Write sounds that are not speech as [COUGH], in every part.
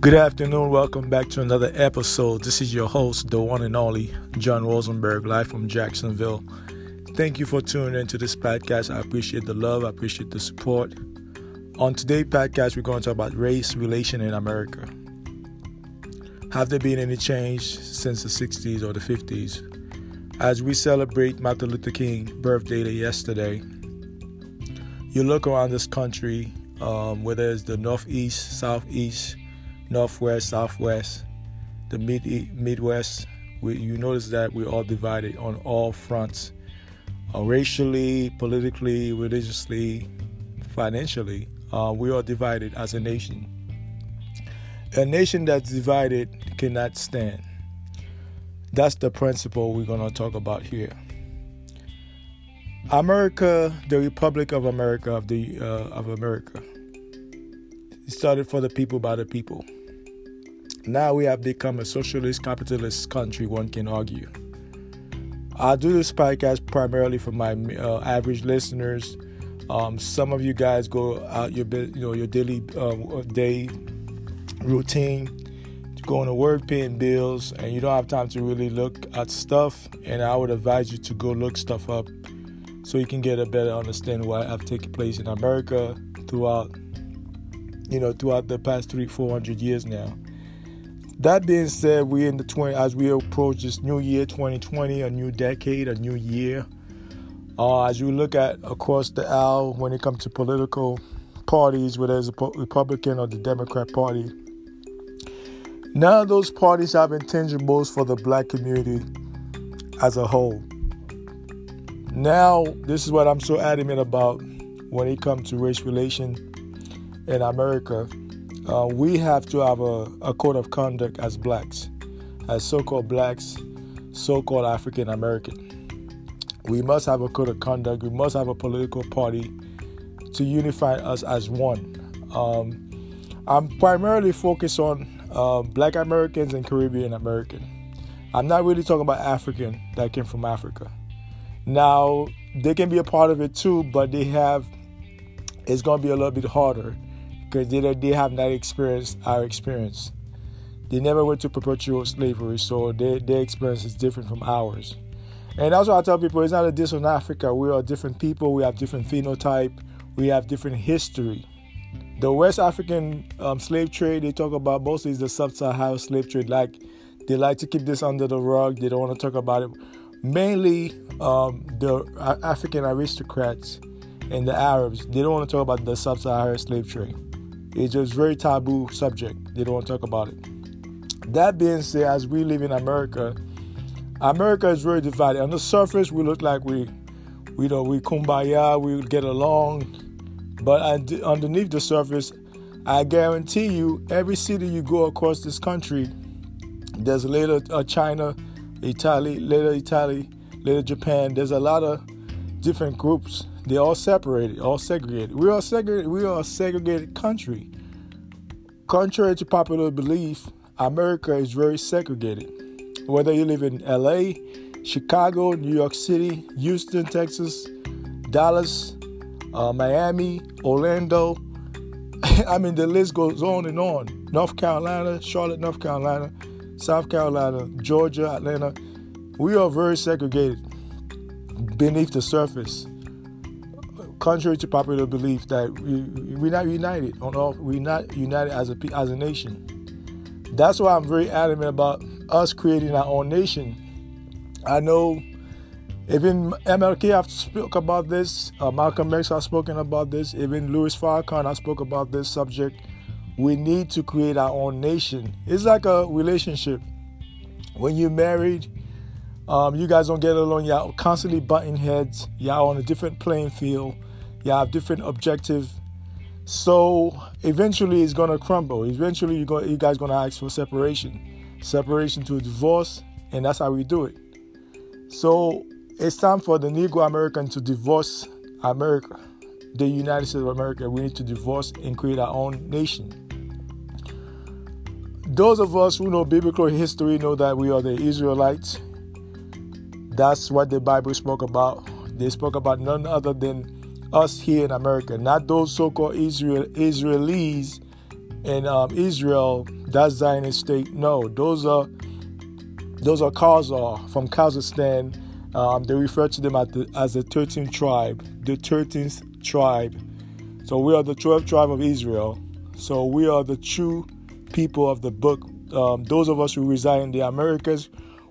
Good afternoon. Welcome back to another episode. This is your host, the one and only John Rosenberg, live from Jacksonville. Thank you for tuning into this podcast. I appreciate the love, I appreciate the support. On today's podcast, we're going to talk about race relation in America. Have there been any change since the 60s or the 50s? As we celebrate Martin Luther King birthday yesterday, you look around this country, um, whether it's the northeast, southeast, northwest, southwest, the mid midwest. We, you notice that we're all divided on all fronts, uh, racially, politically, religiously, financially. Uh, we are divided as a nation. A nation that's divided cannot stand. That's the principle we're going to talk about here. America, the Republic of America of the uh, of America, it started for the people by the people. Now we have become a socialist capitalist country, one can argue. I do this podcast primarily for my uh, average listeners. Um, some of you guys go out your you know your daily uh, day routine, going to work, paying bills, and you don't have time to really look at stuff. And I would advise you to go look stuff up so you can get a better understanding why have taken place in America throughout you know throughout the past three four hundred years now. That being said, we in the 20 as we approach this new year 2020, a new decade, a new year. Uh, as you look at across the aisle when it comes to political parties, whether it's the Republican or the Democrat Party, none of those parties have intangibles for the black community as a whole. Now, this is what I'm so adamant about when it comes to race relations in America uh, we have to have a, a code of conduct as blacks, as so called blacks, so called African American. We must have a code of conduct, we must have a political party to unify us as one. Um, I'm primarily focused on uh, black Americans and Caribbean American. I'm not really talking about African that came from Africa. Now, they can be a part of it too, but they have, it's going to be a little bit harder because they, they have not experienced our experience. They never went to perpetual slavery, so their, their experience is different from ours. And that's why I tell people it's not a diss on Africa. We are different people, we have different phenotype, we have different history. The West African um, slave trade they talk about mostly is the sub-Saharan slave trade. Like they like to keep this under the rug. They don't want to talk about it. Mainly um, the African aristocrats and the Arabs. They don't want to talk about the sub-Saharan slave trade. It's just very taboo subject. They don't want to talk about it. That being said, as we live in America, America is very divided. On the surface, we look like we, we know we kumbaya, we get along, but underneath the surface, I guarantee you, every city you go across this country, there's later uh, China, Italy, later Italy, later Japan. There's a lot of different groups they're all separated, all segregated. We are segregated. We are a segregated country. Contrary to popular belief, America is very segregated. Whether you live in LA, Chicago, New York City, Houston, Texas, Dallas, uh, Miami, Orlando. [LAUGHS] I mean, the list goes on and on. North Carolina, Charlotte, North Carolina, South Carolina, Georgia, Atlanta. We are very segregated beneath the surface contrary to popular belief, that we, we're not united on all. We're not united as a as a nation. That's why I'm very adamant about us creating our own nation. I know even MLK I've spoke about this. Uh, Malcolm X has spoken about this. Even Louis Farrakhan has spoke about this subject. We need to create our own nation. It's like a relationship. When you're married, um, you guys don't get along. You're constantly butting heads. You're on a different playing field you have different objectives. So eventually it's gonna crumble. Eventually you go, you guys gonna ask for separation, separation to divorce, and that's how we do it. So it's time for the Negro American to divorce America, the United States of America. We need to divorce and create our own nation. Those of us who know biblical history know that we are the Israelites. That's what the Bible spoke about. They spoke about none other than us here in America, not those so-called Israel Israelis in um, Israel That's Zionist state. No, those are those are Khazar from Kazakhstan. Um, they refer to them as the, as the 13th tribe, the 13th tribe. So we are the 12th tribe of Israel. So we are the true people of the book. Um, those of us who reside in the Americas.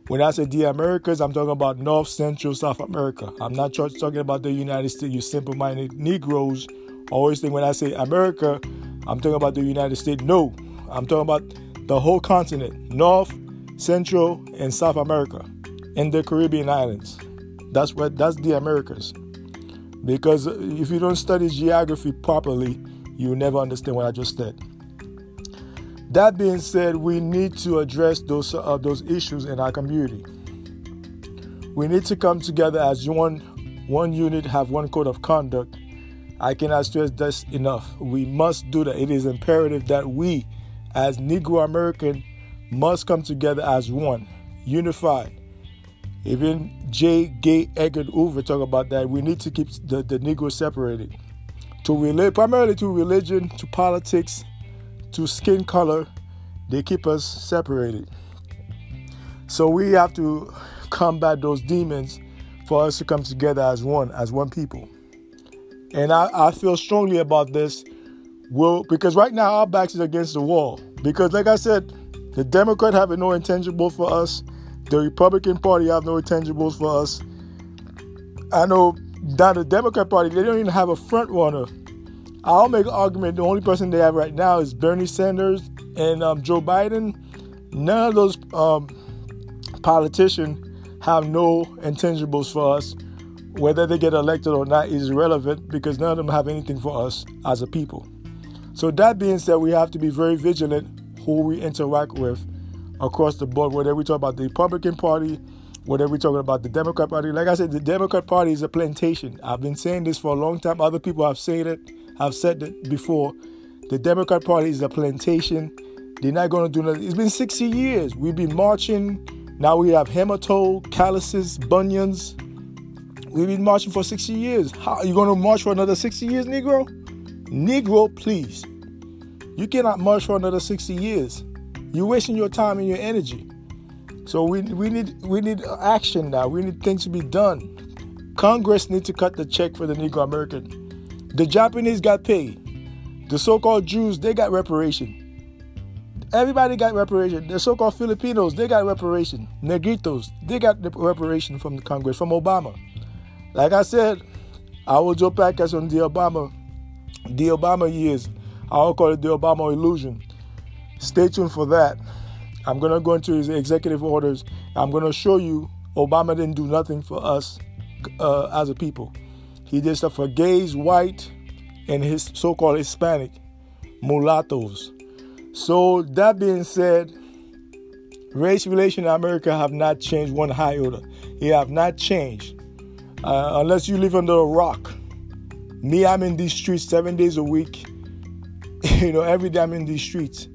When I say the Americas, I'm talking about North, Central, South America. I'm not talking about the United States. You simple-minded Negroes always think when I say America, I'm talking about the United States. No, I'm talking about the whole continent, North, Central, and South America, and the Caribbean islands. That's what that's the Americas. Because if you don't study geography properly, you will never understand what I just said. That being said, we need to address those uh, those issues in our community. We need to come together as one one unit, have one code of conduct. I cannot stress this enough. We must do that. It is imperative that we as Negro American must come together as one, unified. Even J. Gay Edgar Hoover talk about that. We need to keep the, the Negro separated. To relate primarily to religion, to politics, to skin color, they keep us separated. So we have to combat those demons for us to come together as one, as one people. And I, I feel strongly about this will because right now our backs is against the wall. Because like I said, the Democrat have no intangible for us. The Republican Party have no intangibles for us. I know that the Democrat Party they don't even have a front runner. I'll make an argument. The only person they have right now is Bernie Sanders and um, Joe Biden. None of those um, politicians have no intangibles for us. Whether they get elected or not is irrelevant because none of them have anything for us as a people. So that being said, we have to be very vigilant who we interact with across the board, whether we talk about the Republican Party, whether we're talking about the Democrat Party. Like I said, the Democrat Party is a plantation. I've been saying this for a long time. Other people have said it, have said it before. The Democrat Party is a plantation. They're not going to do nothing. It's been 60 years. We've been marching. Now we have hematome, calluses, bunions. We've been marching for 60 years. How are you going to march for another 60 years, Negro? Negro, please. You cannot march for another 60 years. You're wasting your time and your energy. So we, we need we need action now. We need things to be done. Congress needs to cut the check for the Negro American. The Japanese got paid. The so-called Jews, they got reparation. Everybody got reparation. The so-called Filipinos, they got reparation. Negritos, they got the reparation from the Congress, from Obama. Like I said, I will do podcast on the Obama the Obama years. I'll call it the Obama illusion. Stay tuned for that. I'm going to go into his executive orders. I'm going to show you Obama didn't do nothing for us uh, as a people. He did stuff for gays, white, and his so called Hispanic, mulattoes. So, that being said, race relations in America have not changed one iota. They have not changed. Uh, unless you live under a rock. Me, I'm in these streets seven days a week. [LAUGHS] you know, every day I'm in these streets.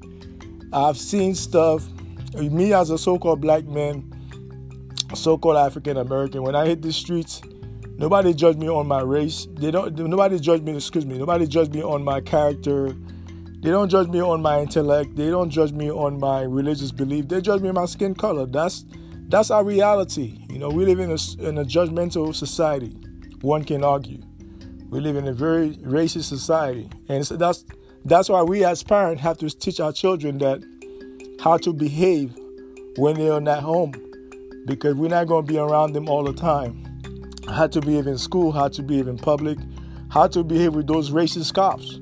I've seen stuff. Me as a so-called black man, so-called African American, when I hit the streets, nobody judge me on my race. They don't. Nobody judge me. Excuse me. Nobody judge me on my character. They don't judge me on my intellect. They don't judge me on my religious belief. They judge me on my skin color. That's that's our reality. You know, we live in a, in a judgmental society. One can argue. We live in a very racist society, and so that's that's why we as parents have to teach our children that how to behave when they're not home, because we're not going to be around them all the time. How to behave in school, how to behave in public, how to behave with those racist cops.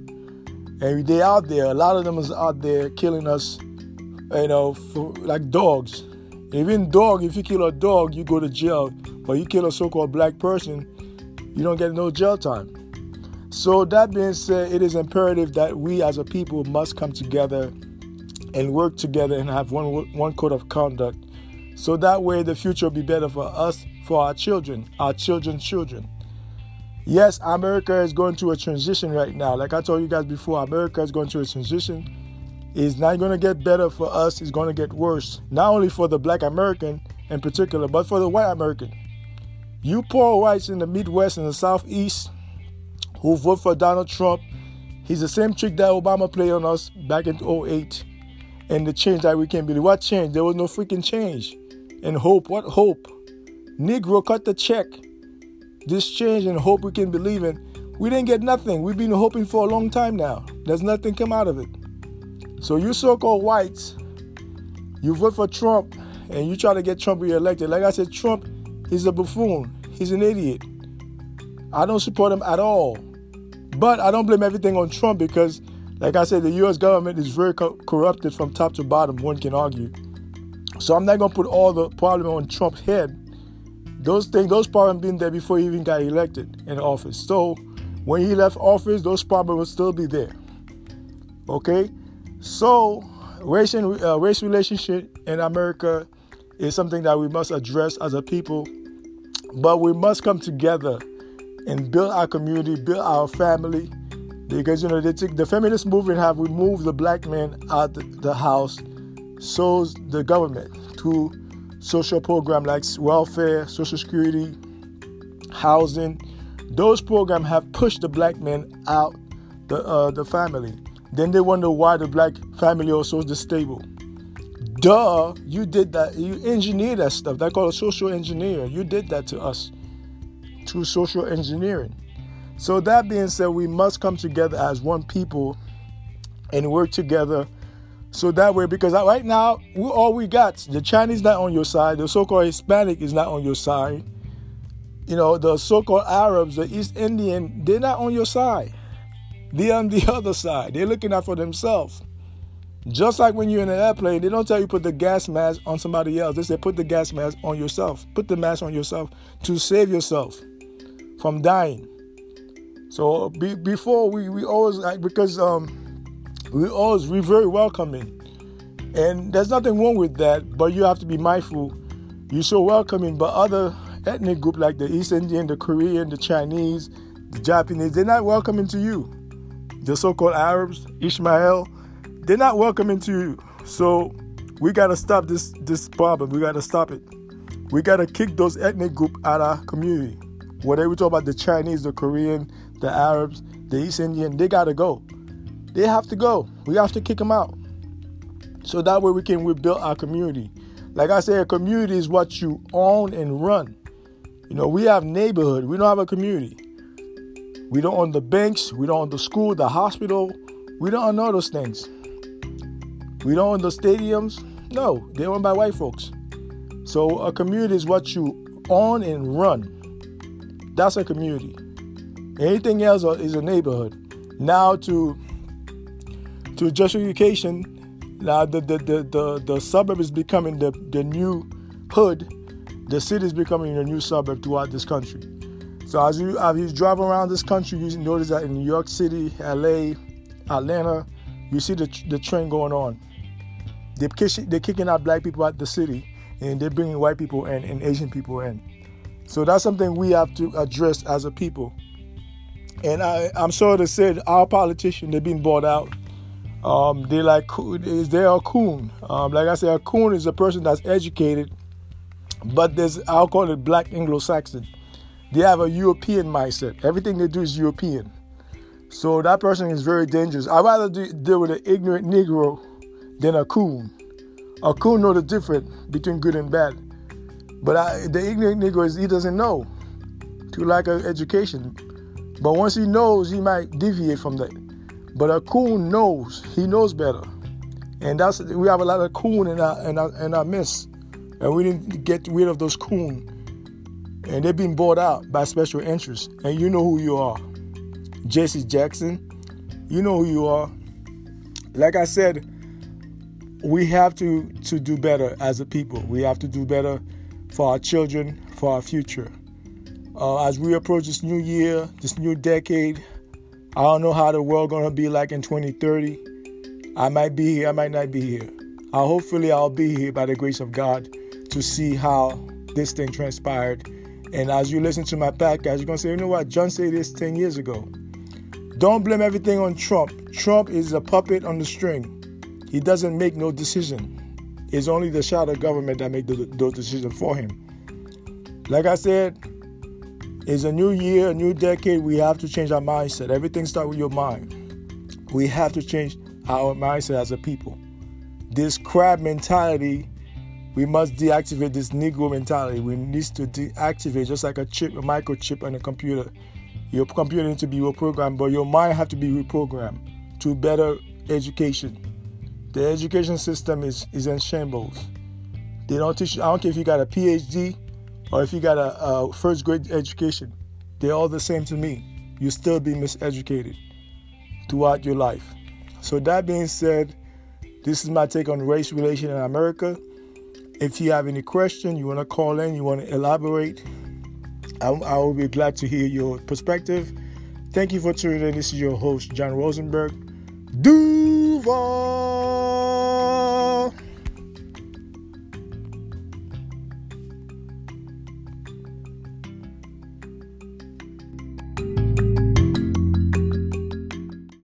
And they out there. A lot of them is out there killing us, you know, for, like dogs. Even dog, if you kill a dog, you go to jail. But you kill a so-called black person, you don't get no jail time. So, that being said, it is imperative that we as a people must come together and work together and have one, one code of conduct. So that way the future will be better for us, for our children, our children's children. Yes, America is going through a transition right now. Like I told you guys before, America is going through a transition. It's not going to get better for us, it's going to get worse. Not only for the black American in particular, but for the white American. You poor whites in the Midwest and the Southeast, who vote for Donald Trump. He's the same trick that Obama played on us back in 08. And the change that we can believe. What change? There was no freaking change. And hope. What hope? Negro cut the check. This change and hope we can believe in. We didn't get nothing. We've been hoping for a long time now. There's nothing come out of it. So you so-called whites, you vote for Trump and you try to get Trump reelected. Like I said, Trump is a buffoon. He's an idiot. I don't support him at all. But I don't blame everything on Trump because, like I said, the U.S. government is very co- corrupted from top to bottom. One can argue. So I'm not gonna put all the problem on Trump's head. Those things, those problems been there before he even got elected in office. So when he left office, those problems will still be there. Okay, so race and uh, race relationship in America is something that we must address as a people, but we must come together and build our community, build our family, because you know they the feminist movement have removed the black man out the, the house, so the government to social program like welfare, social security, housing. Those programs have pushed the black man out the uh, the family. Then they wonder why the black family also is stable. Duh, you did that. You engineered that stuff. They call it social engineer. You did that to us through social engineering. So that being said, we must come together as one people and work together. So that way, because right now, we all we got. The Chinese not on your side. The so-called Hispanic is not on your side. You know, the so-called Arabs, the East Indian, they're not on your side. They're on the [LAUGHS] other side. They're looking out for themselves. Just like when you're in an airplane, they don't tell you put the gas mask on somebody else. They say put the gas mask on yourself. Put the mask on yourself to save yourself from dying. So be, before we, we always like because um we always we very welcoming, and there's nothing wrong with that. But you have to be mindful. You're so welcoming, but other ethnic group like the East Indian, the Korean, the Chinese, the Japanese, they're not welcoming to you. The so-called Arabs, Ishmael, they're not welcoming to you. So we gotta stop this this problem. We gotta stop it. We gotta kick those ethnic group out of our community. Whatever we talk about the Chinese, the Korean, the Arabs, the East Indian, they gotta go. They have to go. We have to kick them out. So that way we can rebuild our community. Like I say, a community is what you own and run. You know, we have neighborhood. We don't have a community. We don't own the banks. We don't own the school, the hospital. We don't own all those things. We don't own the stadiums. No, they're owned by white folks. So a community is what you own and run. That's a community. Anything else is a neighborhood. Now to to justification, now the the, the, the, the suburb is becoming the, the new hood. The city is becoming a new suburb throughout this country. So as you as you drive around this country, you notice that in New York City, LA, Atlanta, you see the the trend going on. They're kicking, they're kicking out black people out the city, and they're bringing white people in and Asian people in. So that's something we have to address as a people. And I, am sorry to say, our politicians they're being bought out. Um, they like is there a coon? Um, like I said, a coon is a person that's educated, but there's I'll call it black Anglo-Saxon. They have a European mindset. Everything they do is European. So that person is very dangerous. I'd rather do, deal with an ignorant Negro than a coon. A coon know the difference between good and bad. But I, the ignorant Negro is he doesn't know to lack of education. But once he knows, he might deviate from that. But a coon knows, he knows better. And that's we have a lot of coon in our in our, in our midst. And we didn't get rid of those coon. And they've been bought out by special interests. And you know who you are. Jesse Jackson, you know who you are. Like I said, we have to to do better as a people. We have to do better for our children, for our future. Uh, as we approach this new year, this new decade, I don't know how the world gonna be like in 2030. I might be here, I might not be here. Uh, hopefully, I'll be here by the grace of God to see how this thing transpired. And as you listen to my podcast, you're gonna say, you know what? John said this 10 years ago. Don't blame everything on Trump. Trump is a puppet on the string. He doesn't make no decision. It's only the shadow government that make the, those decisions for him. Like I said, it's a new year, a new decade. We have to change our mindset. Everything starts with your mind. We have to change our mindset as a people. this crab mentality. We must deactivate this Negro mentality. We need to deactivate just like a chip, a microchip on a computer. Your computer needs to be reprogrammed, but your mind have to be reprogrammed to better education. The education system is, is in shambles. They don't teach I don't care if you got a PhD or if you got a, a first grade education. They're all the same to me. You still be miseducated throughout your life. So that being said, this is my take on race relation in America. If you have any question, you want to call in, you want to elaborate, I, I will be glad to hear your perspective. Thank you for tuning in. This is your host, John Rosenberg. Duval.